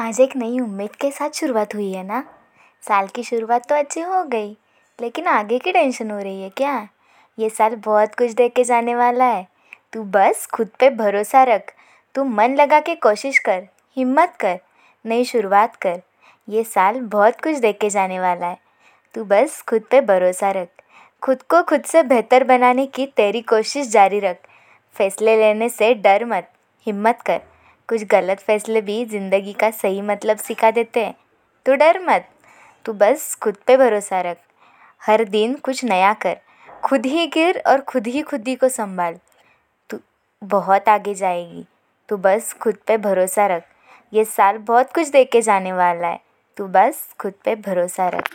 आज एक नई उम्मीद के साथ शुरुआत हुई है ना? साल की शुरुआत तो अच्छी हो गई, लेकिन आगे की टेंशन हो रही है क्या? ये साल बहुत कुछ दे के जाने वाला है। तू बस खुद पे भरोसा रख, तू मन लगा के कोशिश कर, हिम्मत कर, नई शुरुआत कर। ये साल बहुत कुछ दे के जाने वाला है। तू बस खुद पे भरोसा रख, खुद को खुद से बेहतर बनाने की तेरी कोशिश जारी रख। फैसले लेने से डर मत, हिम्मत कर। कुछ गलत फैसले भी ज़िंदगी का सही मतलब सिखा देते हैं। तो डर मत, तू बस खुद पे भरोसा रख। हर दिन कुछ नया कर, खुद ही गिर और खुद ही खुद ही को संभाल। तू बहुत आगे जाएगी, तू बस खुद पे भरोसा रख। ये साल बहुत कुछ दे के जाने वाला है, तू बस खुद पे भरोसा रख।